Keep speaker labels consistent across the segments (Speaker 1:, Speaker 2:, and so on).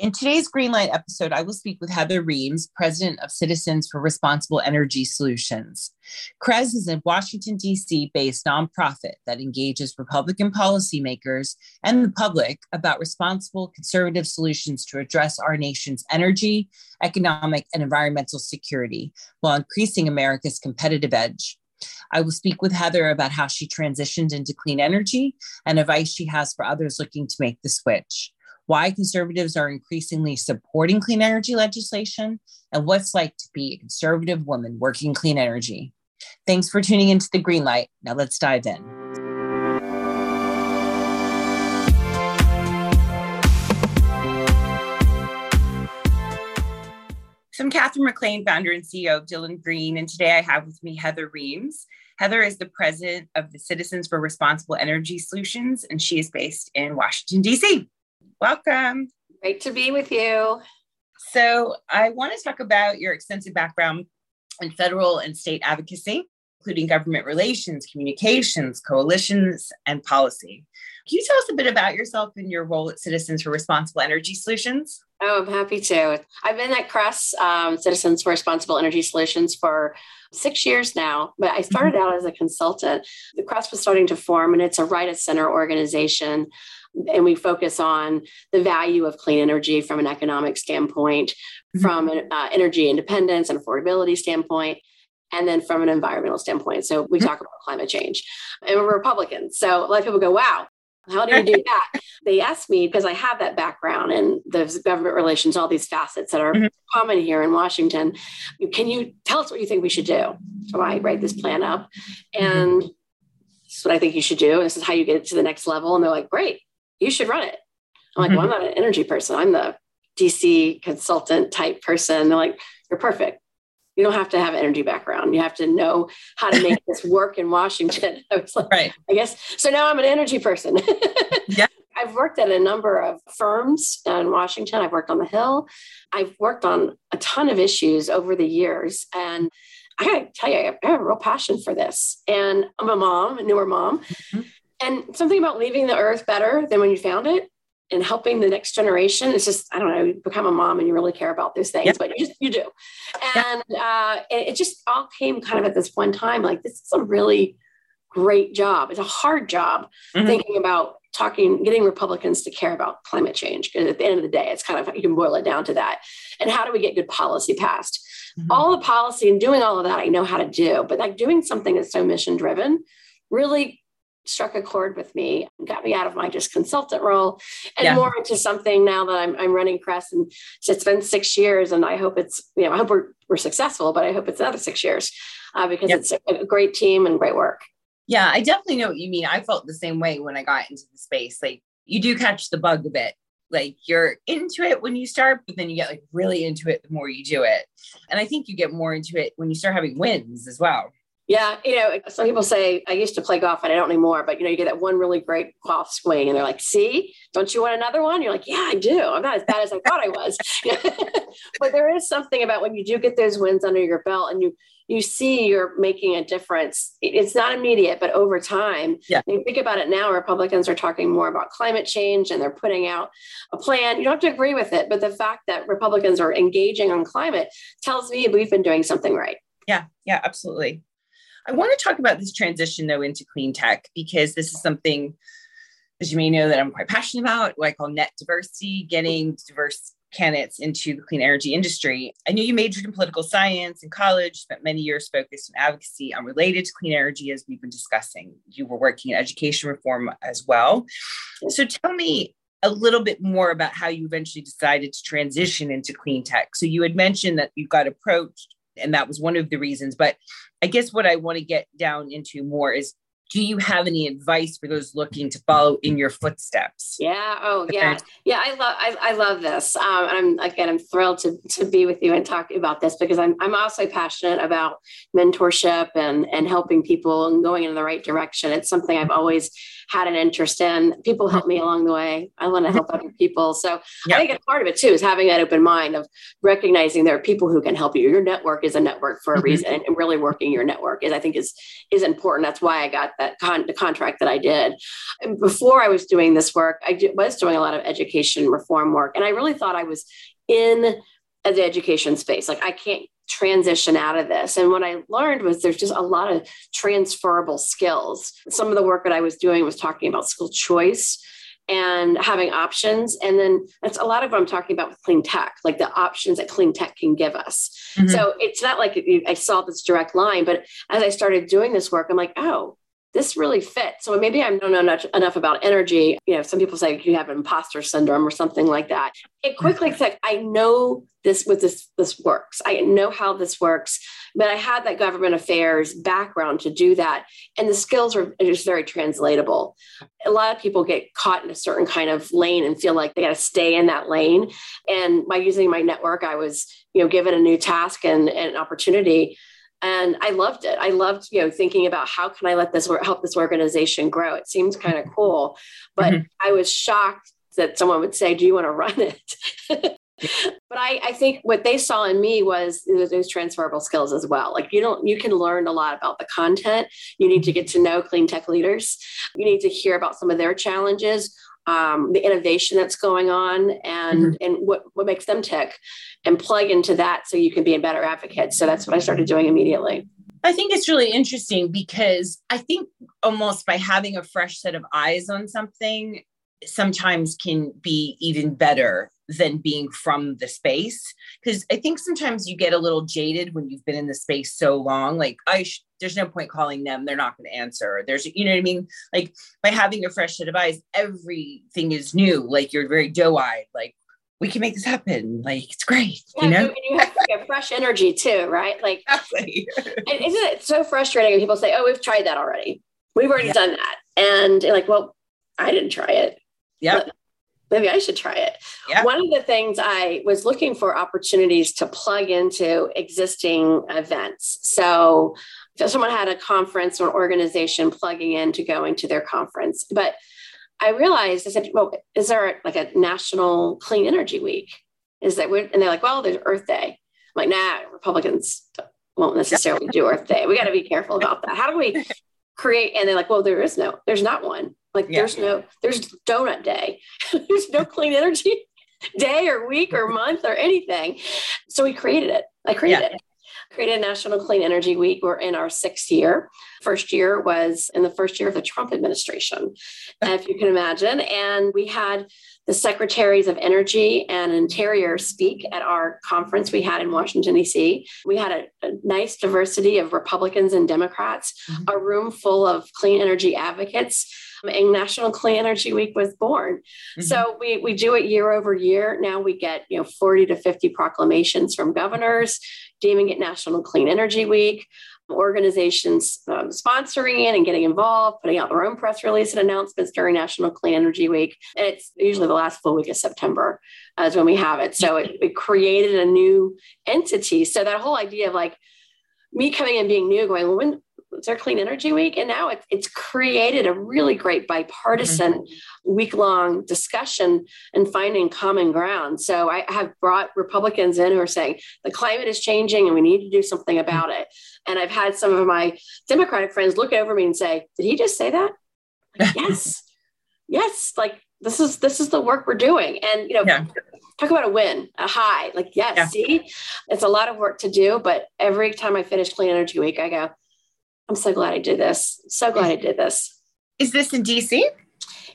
Speaker 1: In today's Greenlight episode, I will speak with Heather Reams, president of Citizens for Responsible Energy Solutions. CRES is a Washington, D.C. based nonprofit that engages Republican policymakers and the public about responsible conservative solutions to address our nation's energy, economic, and environmental security while increasing America's competitive edge. I will speak with Heather about how she transitioned into clean energy and advice she has for others looking to make the switch why conservatives are increasingly supporting clean energy legislation, and what's like to be a conservative woman working clean energy. Thanks for tuning into the Green Light. Now let's dive in. So I'm Catherine McLean, founder and CEO of Dylan Green, and today I have with me Heather Reams. Heather is the president of the Citizens for Responsible Energy Solutions, and she is based in Washington, D.C. Welcome.
Speaker 2: Great to be with you.
Speaker 1: So, I want to talk about your extensive background in federal and state advocacy, including government relations, communications, coalitions, and policy. Can you tell us a bit about yourself and your role at Citizens for Responsible Energy Solutions?
Speaker 2: Oh, I'm happy to. I've been at CRES, um, Citizens for Responsible Energy Solutions, for six years now, but I started mm-hmm. out as a consultant. The CRES was starting to form, and it's a right of center organization and we focus on the value of clean energy from an economic standpoint, mm-hmm. from an uh, energy independence and affordability standpoint, and then from an environmental standpoint. So we mm-hmm. talk about climate change, and we're Republicans. So a lot of people go, "Wow." How do you do that? they asked me because I have that background and the government relations, all these facets that are mm-hmm. common here in Washington. Can you tell us what you think we should do? So I write this plan up, mm-hmm. and this is what I think you should do. And this is how you get it to the next level. And they're like, great you should run it. I'm like, mm-hmm. well, I'm not an energy person. I'm the DC consultant type person. They're like, you're perfect. You don't have to have an energy background. You have to know how to make this work in Washington. I was like, right. I guess. So now I'm an energy person. yeah. I've worked at a number of firms in Washington. I've worked on the Hill. I've worked on a ton of issues over the years. And I gotta tell you, I have a real passion for this. And I'm a mom, a newer mom. Mm-hmm and something about leaving the earth better than when you found it and helping the next generation it's just i don't know you become a mom and you really care about those things yep. but you just you do and yep. uh, it just all came kind of at this one time like this is a really great job it's a hard job mm-hmm. thinking about talking getting republicans to care about climate change because at the end of the day it's kind of you can boil it down to that and how do we get good policy passed mm-hmm. all the policy and doing all of that i know how to do but like doing something that's so mission driven really struck a chord with me got me out of my just consultant role and yeah. more into something now that I'm, I'm running CRES and it's been six years and I hope it's, you know, I hope we're, we're successful, but I hope it's another six years uh, because yep. it's a great team and great work.
Speaker 1: Yeah, I definitely know what you mean. I felt the same way when I got into the space. Like you do catch the bug a bit. Like you're into it when you start, but then you get like really into it the more you do it. And I think you get more into it when you start having wins as well.
Speaker 2: Yeah, you know, some people say I used to play golf and I don't anymore, but you know, you get that one really great golf swing and they're like, see, don't you want another one? You're like, yeah, I do. I'm not as bad as I thought I was. but there is something about when you do get those wins under your belt and you you see you're making a difference. It's not immediate, but over time. Yeah. You think about it now, Republicans are talking more about climate change and they're putting out a plan. You don't have to agree with it, but the fact that Republicans are engaging on climate tells me we've been doing something right.
Speaker 1: Yeah, yeah, absolutely. I want to talk about this transition though into clean tech because this is something, as you may know, that I'm quite passionate about, what I call net diversity, getting diverse candidates into the clean energy industry. I know you majored in political science in college, spent many years focused on advocacy unrelated to clean energy, as we've been discussing. You were working in education reform as well. So tell me a little bit more about how you eventually decided to transition into clean tech. So you had mentioned that you got approached and that was one of the reasons. But I guess what I want to get down into more is do you have any advice for those looking to follow in your footsteps?
Speaker 2: Yeah oh yeah. Yeah i love i, I love this. Um, and i'm again i'm thrilled to, to be with you and talk about this because i'm, I'm also passionate about mentorship and and helping people and going in the right direction. It's something i've always had an interest in. People helped me along the way. I want to help other people. So yep. I think it's part of it too is having that open mind of recognizing there are people who can help you. Your network is a network for a mm-hmm. reason, and really working your network is I think is is important. That's why I got that con- the contract that I did. Before I was doing this work, I was doing a lot of education reform work, and I really thought I was in the education space. Like I can't transition out of this. And what I learned was there's just a lot of transferable skills. Some of the work that I was doing was talking about school choice and having options. And then that's a lot of what I'm talking about with clean tech, like the options that clean tech can give us. Mm-hmm. So it's not like I saw this direct line, but as I started doing this work, I'm like, oh, this really fits. So maybe I don't know enough, enough about energy. You know, some people say you have imposter syndrome or something like that. It quickly mm-hmm. said, I know this with this this works. I know how this works, but I had that government affairs background to do that, and the skills are just very translatable. A lot of people get caught in a certain kind of lane and feel like they got to stay in that lane. And by using my network, I was you know given a new task and, and an opportunity and i loved it. I loved you know thinking about how can i let this help this organization grow? It seems kind of cool but mm-hmm. i was shocked that someone would say do you want to run it? But I, I think what they saw in me was those transferable skills as well. Like you don't you can learn a lot about the content. You need to get to know clean tech leaders. You need to hear about some of their challenges um, the innovation that's going on and mm-hmm. and what what makes them tick and plug into that so you can be a better advocate so that's what i started doing immediately
Speaker 1: I think it's really interesting because I think almost by having a fresh set of eyes on something sometimes can be even better than being from the space. Because i think sometimes you get a little jaded when you've been in the space so long like i sh- there's no point calling them they're not going to answer. There's you know what i mean? Like by having a fresh set of eyes everything is new like you're very doe-eyed like we can make this happen like it's great yeah, you know?
Speaker 2: and you have like, fresh energy too right? Like exactly. isn't it so frustrating when people say oh we've tried that already. We've already yeah. done that and like well i didn't try it
Speaker 1: yeah
Speaker 2: maybe I should try it. Yeah. One of the things I was looking for opportunities to plug into existing events. So if someone had a conference or an organization plugging into going to their conference, but I realized I said, well, is there like a national clean energy week? Is that we're, and they're like, well, there's Earth Day. I'm like, nah, Republicans won't necessarily do Earth Day. We got to be careful about that. How do we create? And they're like, well, there is no, there's not one. Like yeah. there's no, there's donut day. there's no clean energy day or week or month or anything. So we created it. I created yeah. it. Created National Clean Energy Week. We're in our sixth year. First year was in the first year of the Trump administration, if you can imagine. And we had the secretaries of energy and interior speak at our conference we had in Washington, D.C. We had a, a nice diversity of Republicans and Democrats, mm-hmm. a room full of clean energy advocates and National Clean Energy Week was born. Mm-hmm. So we, we do it year over year. Now we get, you know, 40 to 50 proclamations from governors deeming it National Clean Energy Week organizations um, sponsoring it and getting involved, putting out their own press release and announcements during National Clean Energy Week. And it's usually the last full week of September uh, is when we have it. So it, it, created a new entity. So that whole idea of like me coming and being new, going, well, when it's our Clean Energy Week, and now it, it's created a really great bipartisan mm-hmm. week long discussion and finding common ground. So I have brought Republicans in who are saying the climate is changing and we need to do something mm-hmm. about it. And I've had some of my Democratic friends look over me and say, "Did he just say that?" Like, yes, yes. Like this is this is the work we're doing, and you know. Yeah talk about a win, a high. Like, yes, yeah. see, it's a lot of work to do, but every time I finish Clean Energy Week, I go, I'm so glad I did this. So glad I did this.
Speaker 1: Is this in DC?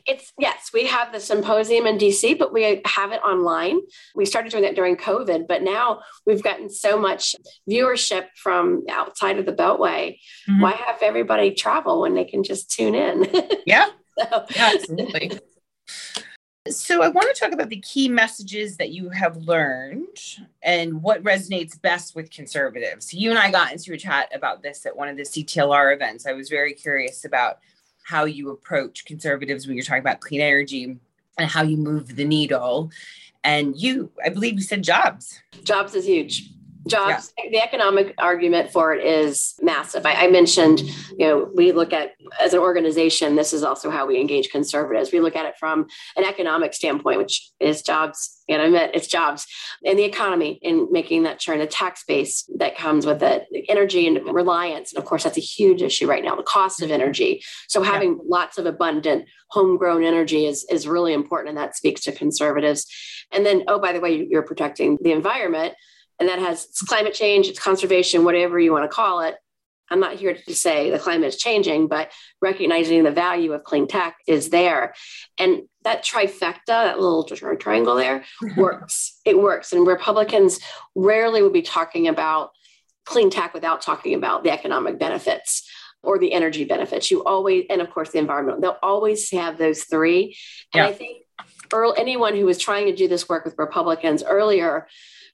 Speaker 2: It's yes, we have the symposium in DC, but we have it online. We started doing that during COVID, but now we've gotten so much viewership from outside of the Beltway. Mm-hmm. Why have everybody travel when they can just tune in?
Speaker 1: Yeah. so. yeah absolutely. So, I want to talk about the key messages that you have learned and what resonates best with conservatives. You and I got into a chat about this at one of the CTLR events. I was very curious about how you approach conservatives when you're talking about clean energy and how you move the needle. And you, I believe you said jobs.
Speaker 2: Jobs is huge. Jobs yeah. the economic argument for it is massive. I, I, mentioned you know we look at as an organization this is also how we engage conservatives. We look at it from an economic standpoint which is jobs. And i meant it's jobs and the economy in making that churn the tax base that comes with it energy and reliance. And of course that's a huge issue right now the cost of mm-hmm. energy. So having yeah. lots of abundant homegrown energy is is really important and that speaks to conservatives. And then oh by the way you're protecting the environment and that has it's climate change, it's conservation, whatever you want to call it. I'm not here to say the climate is changing, but recognizing the value of clean tech is there. And that trifecta, that little triangle there, works. It works. And Republicans rarely will be talking about clean tech without talking about the economic benefits or the energy benefits. You always, and of course, the environment, they'll always have those three. And yeah. I think early, anyone who was trying to do this work with Republicans earlier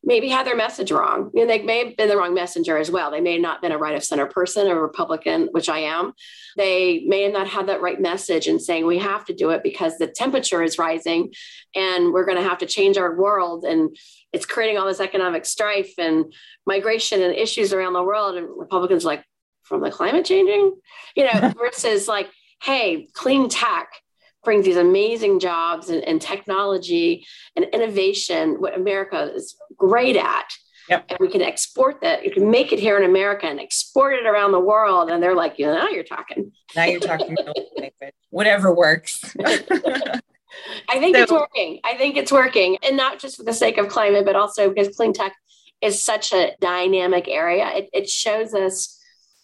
Speaker 2: maybe had their message wrong. And they may have been the wrong messenger as well. They may have not been a right of center person, a Republican, which I am. They may have not had that right message in saying we have to do it because the temperature is rising and we're going to have to change our world. And it's creating all this economic strife and migration and issues around the world. And Republicans like, from the climate changing, you know, versus like, hey, clean tech brings these amazing jobs and, and technology and innovation, what America is great at. Yep. And we can export that. You can make it here in America and export it around the world. And they're like, you know, now you're talking.
Speaker 1: Now you're talking. Whatever works.
Speaker 2: I think so, it's working. I think it's working. And not just for the sake of climate, but also because clean tech is such a dynamic area. It, it shows us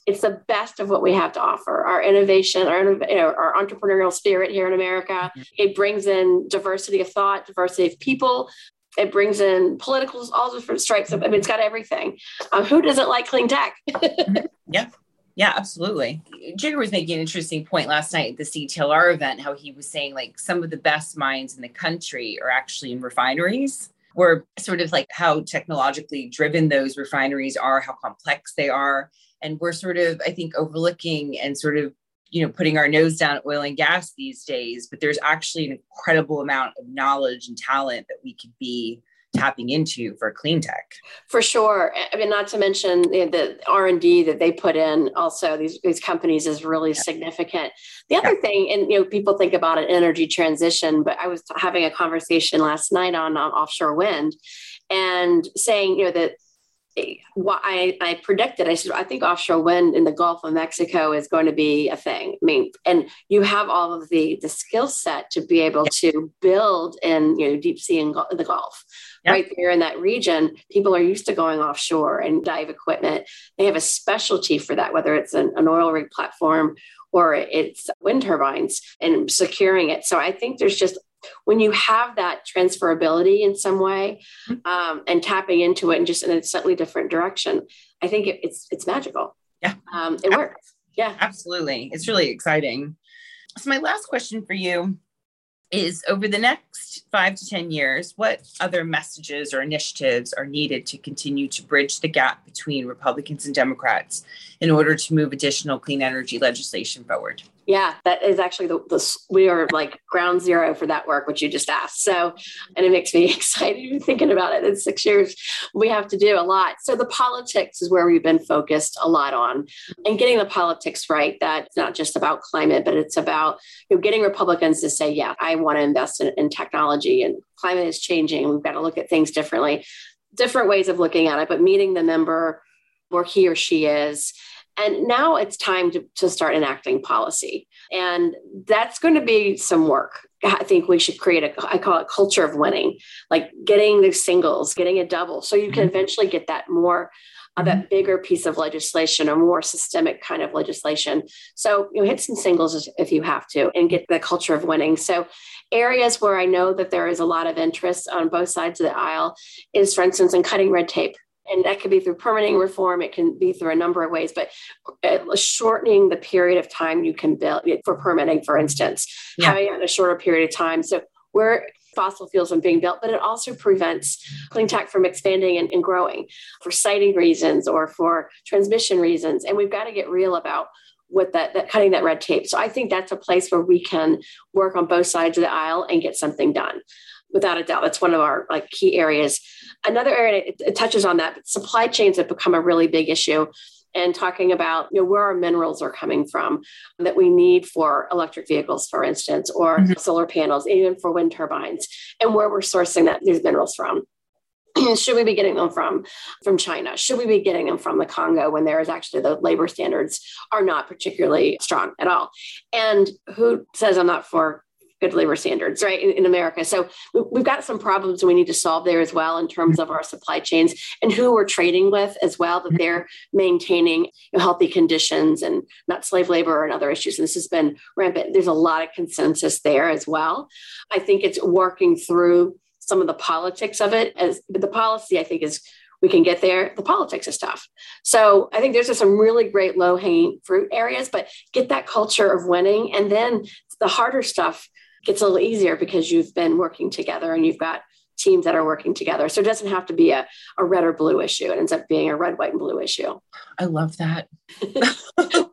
Speaker 2: it's the best of what we have to offer. Our innovation our, you know, our entrepreneurial spirit here in america mm-hmm. it brings in diversity of thought diversity of people. It brings in political all different stripes i mean it's got everything. Um, who doesn't like clean tech?
Speaker 1: Mm-hmm. yeah. Yeah, absolutely. Jigger was making an interesting point last night at the CTLR event, how he was saying like some of the best minds in the country are actually in refineries, where sort of like how technologically driven those refineries are, how complex they are and we're sort of i think overlooking and sort of you know putting our nose down at oil and gas these days but there's actually an incredible amount of knowledge and talent that we could be tapping into for clean tech
Speaker 2: for sure i mean not to mention the r&d that they put in also these, these companies is really yeah. significant the other yeah. thing and you know people think about an energy transition but i was having a conversation last night on um, offshore wind and saying you know that what I, I predicted, I said, I think offshore wind in the Gulf of Mexico is going to be a thing. I mean, and you have all of the the skill set to be able to build in you know deep sea in, the Gulf. Right there in that region, people are used to going offshore and dive equipment. They have a specialty for that, whether it's an, an oil rig platform or it's wind turbines and securing it. So I think there's just when you have that transferability in some way mm-hmm. um, and tapping into it and just in a slightly different direction, I think it, it's it's magical.
Speaker 1: Yeah,
Speaker 2: um, it works. Yeah,
Speaker 1: absolutely. It's really exciting. So my last question for you is over the next five to 10 years, what other messages or initiatives are needed to continue to bridge the gap between Republicans and Democrats in order to move additional clean energy legislation forward?
Speaker 2: Yeah, that is actually the, the, we are like ground zero for that work, which you just asked. So, and it makes me excited thinking about it. In six years, we have to do a lot. So, the politics is where we've been focused a lot on, and getting the politics right. That's not just about climate, but it's about you know, getting Republicans to say, "Yeah, I want to invest in, in technology, and climate is changing. We've got to look at things differently." Different ways of looking at it, but meeting the member where he or she is and now it's time to, to start enacting policy. And that's going to be some work. I think we should create a, I call it culture of winning, like getting the singles, getting a double. So you can mm-hmm. eventually get that more, uh, that mm-hmm. bigger piece of legislation, a more systemic kind of legislation. So you know, hit some singles if you have to and get the culture of winning. So areas where I know that there is a lot of interest on both sides of the aisle is, for instance, in cutting red tape and that could be through permitting reform it can be through a number of ways but uh, shortening the period of time you can build for permitting for instance. Yeah. having it a shorter period of time so where fossil fuels from being built but it also prevents clean tech from expanding and, and growing for siting reasons or for transmission reasons and we've got to get real about with that, that cutting that red tape. So i think that's a place where we can work on both sides of the aisle and get something done without a doubt. That's one of our like key areas another area it, it touches on that but supply chains have become a really big issue and talking about you know where our minerals are coming from that we need for electric vehicles for instance or mm-hmm. solar panels even for wind turbines and where we're sourcing that these minerals from. Should we be getting them from from china? Should we be getting them from the congo when there is actually the labor standards are not particularly strong at all? And who says i'm not for good labor standards, right, in, in America. So we, have got some problems we need to solve there as well in terms of our supply chains and who we're trading with as well, that mm-hmm. they're maintaining you know, healthy conditions and not slave labor and other issues. And this has been rampant. There's a lot of consensus there as well. I think it's working through some of the politics of it as the policy, I think, is we can get there. The politics is tough. So I think there's just some really great low hanging fruit areas, but get that culture of winning. And then the harder stuff gets a little easier because you've been working together and you've got teams that are working together. So it doesn't have to be a, a red or blue issue. It ends up being a red, white, and blue issue.
Speaker 1: I love that.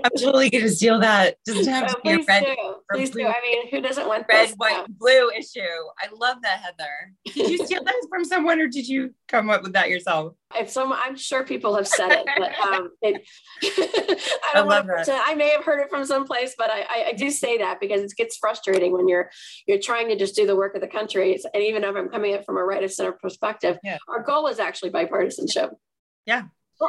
Speaker 1: I'm totally going to steal that. Doesn't have to be a red.
Speaker 2: Do. Please blue. do. I mean, who doesn't want
Speaker 1: red, white, blue issue? I love that, Heather. Did you steal that from someone, or did you come up with that yourself?
Speaker 2: If someone, I'm sure people have said it, but um, it, I, I love that. I may have heard it from someplace, but I, I, I, do say that because it gets frustrating when you're you're trying to just do the work of the country. And even if I'm coming at from a right of center perspective, yeah. our goal is actually bipartisanship.
Speaker 1: Yeah.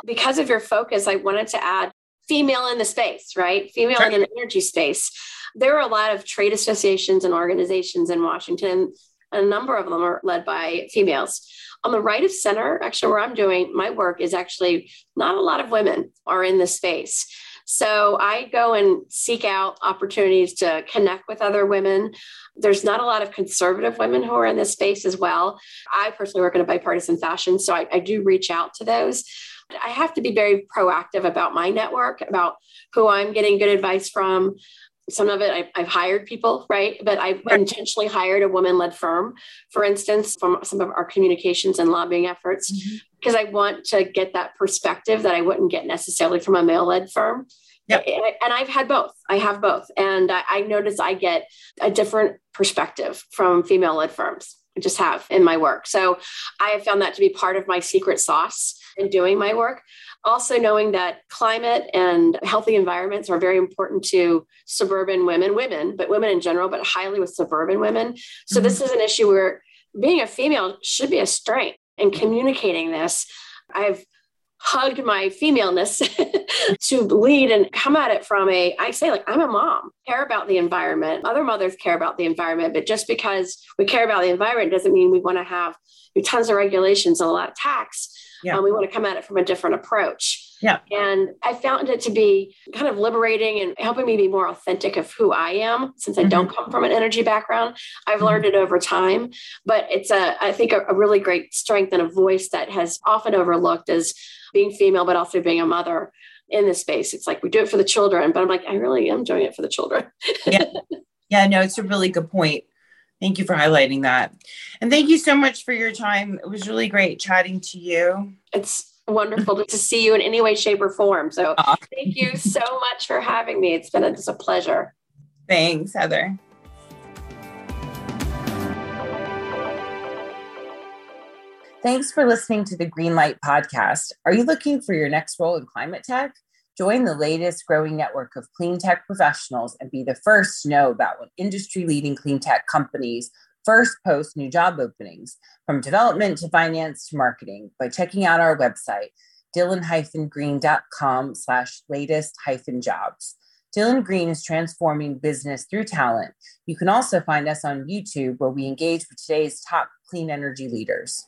Speaker 2: Because of your focus, I wanted to add female in the space, right? Female sure. in the energy space. There are a lot of trade associations and organizations in Washington. A number of them are led by females. On the right of center, actually, where I'm doing my work is actually not a lot of women are in this space. So I go and seek out opportunities to connect with other women. There's not a lot of conservative women who are in this space as well. I personally work in a bipartisan fashion, so I, I do reach out to those. I have to be very proactive about my network, about who I'm getting good advice from. Some of it I've, I've hired people, right? But I've intentionally hired a woman led firm, for instance, from some of our communications and lobbying efforts, mm-hmm. because I want to get that perspective that I wouldn't get necessarily from a male led firm. Yep. And I've had both. I have both. And I, I notice I get a different perspective from female led firms. I just have in my work. So I have found that to be part of my secret sauce in doing my work. Also, knowing that climate and healthy environments are very important to suburban women, women, but women in general, but highly with suburban women. So, mm-hmm. this is an issue where being a female should be a strength and communicating this. I've hugged my femaleness to lead and come at it from a i say like i'm a mom care about the environment other mothers care about the environment but just because we care about the environment doesn't mean we want to have tons of regulations and a lot of tax yeah. Um, we want to come at it from a different approach.
Speaker 1: Yeah.
Speaker 2: And I found it to be kind of liberating and helping me be more authentic of who I am since I mm-hmm. don't come from an energy background. I've mm-hmm. learned it over time, but it's a, I think, a, a really great strength and a voice that has often overlooked as being female, but also being a mother in this space. It's like we do it for the children, but I'm like, I really am doing it for the children.
Speaker 1: yeah. Yeah, no, it's a really good point. Thank you for highlighting that. And thank you so much for your time. It was really great chatting to you.
Speaker 2: It's wonderful to see you in any way, shape, or form. So thank you so much for having me. It's been a, just a pleasure.
Speaker 1: Thanks, Heather. Thanks for listening to the Greenlight Podcast. Are you looking for your next role in climate tech? Join the latest growing network of clean tech professionals and be the first to know about when industry leading clean tech companies first post new job openings from development to finance to marketing by checking out our website dylan-green.com slash latest hyphen jobs. Dylan green is transforming business through talent. You can also find us on youtube where we engage with today's top clean energy leaders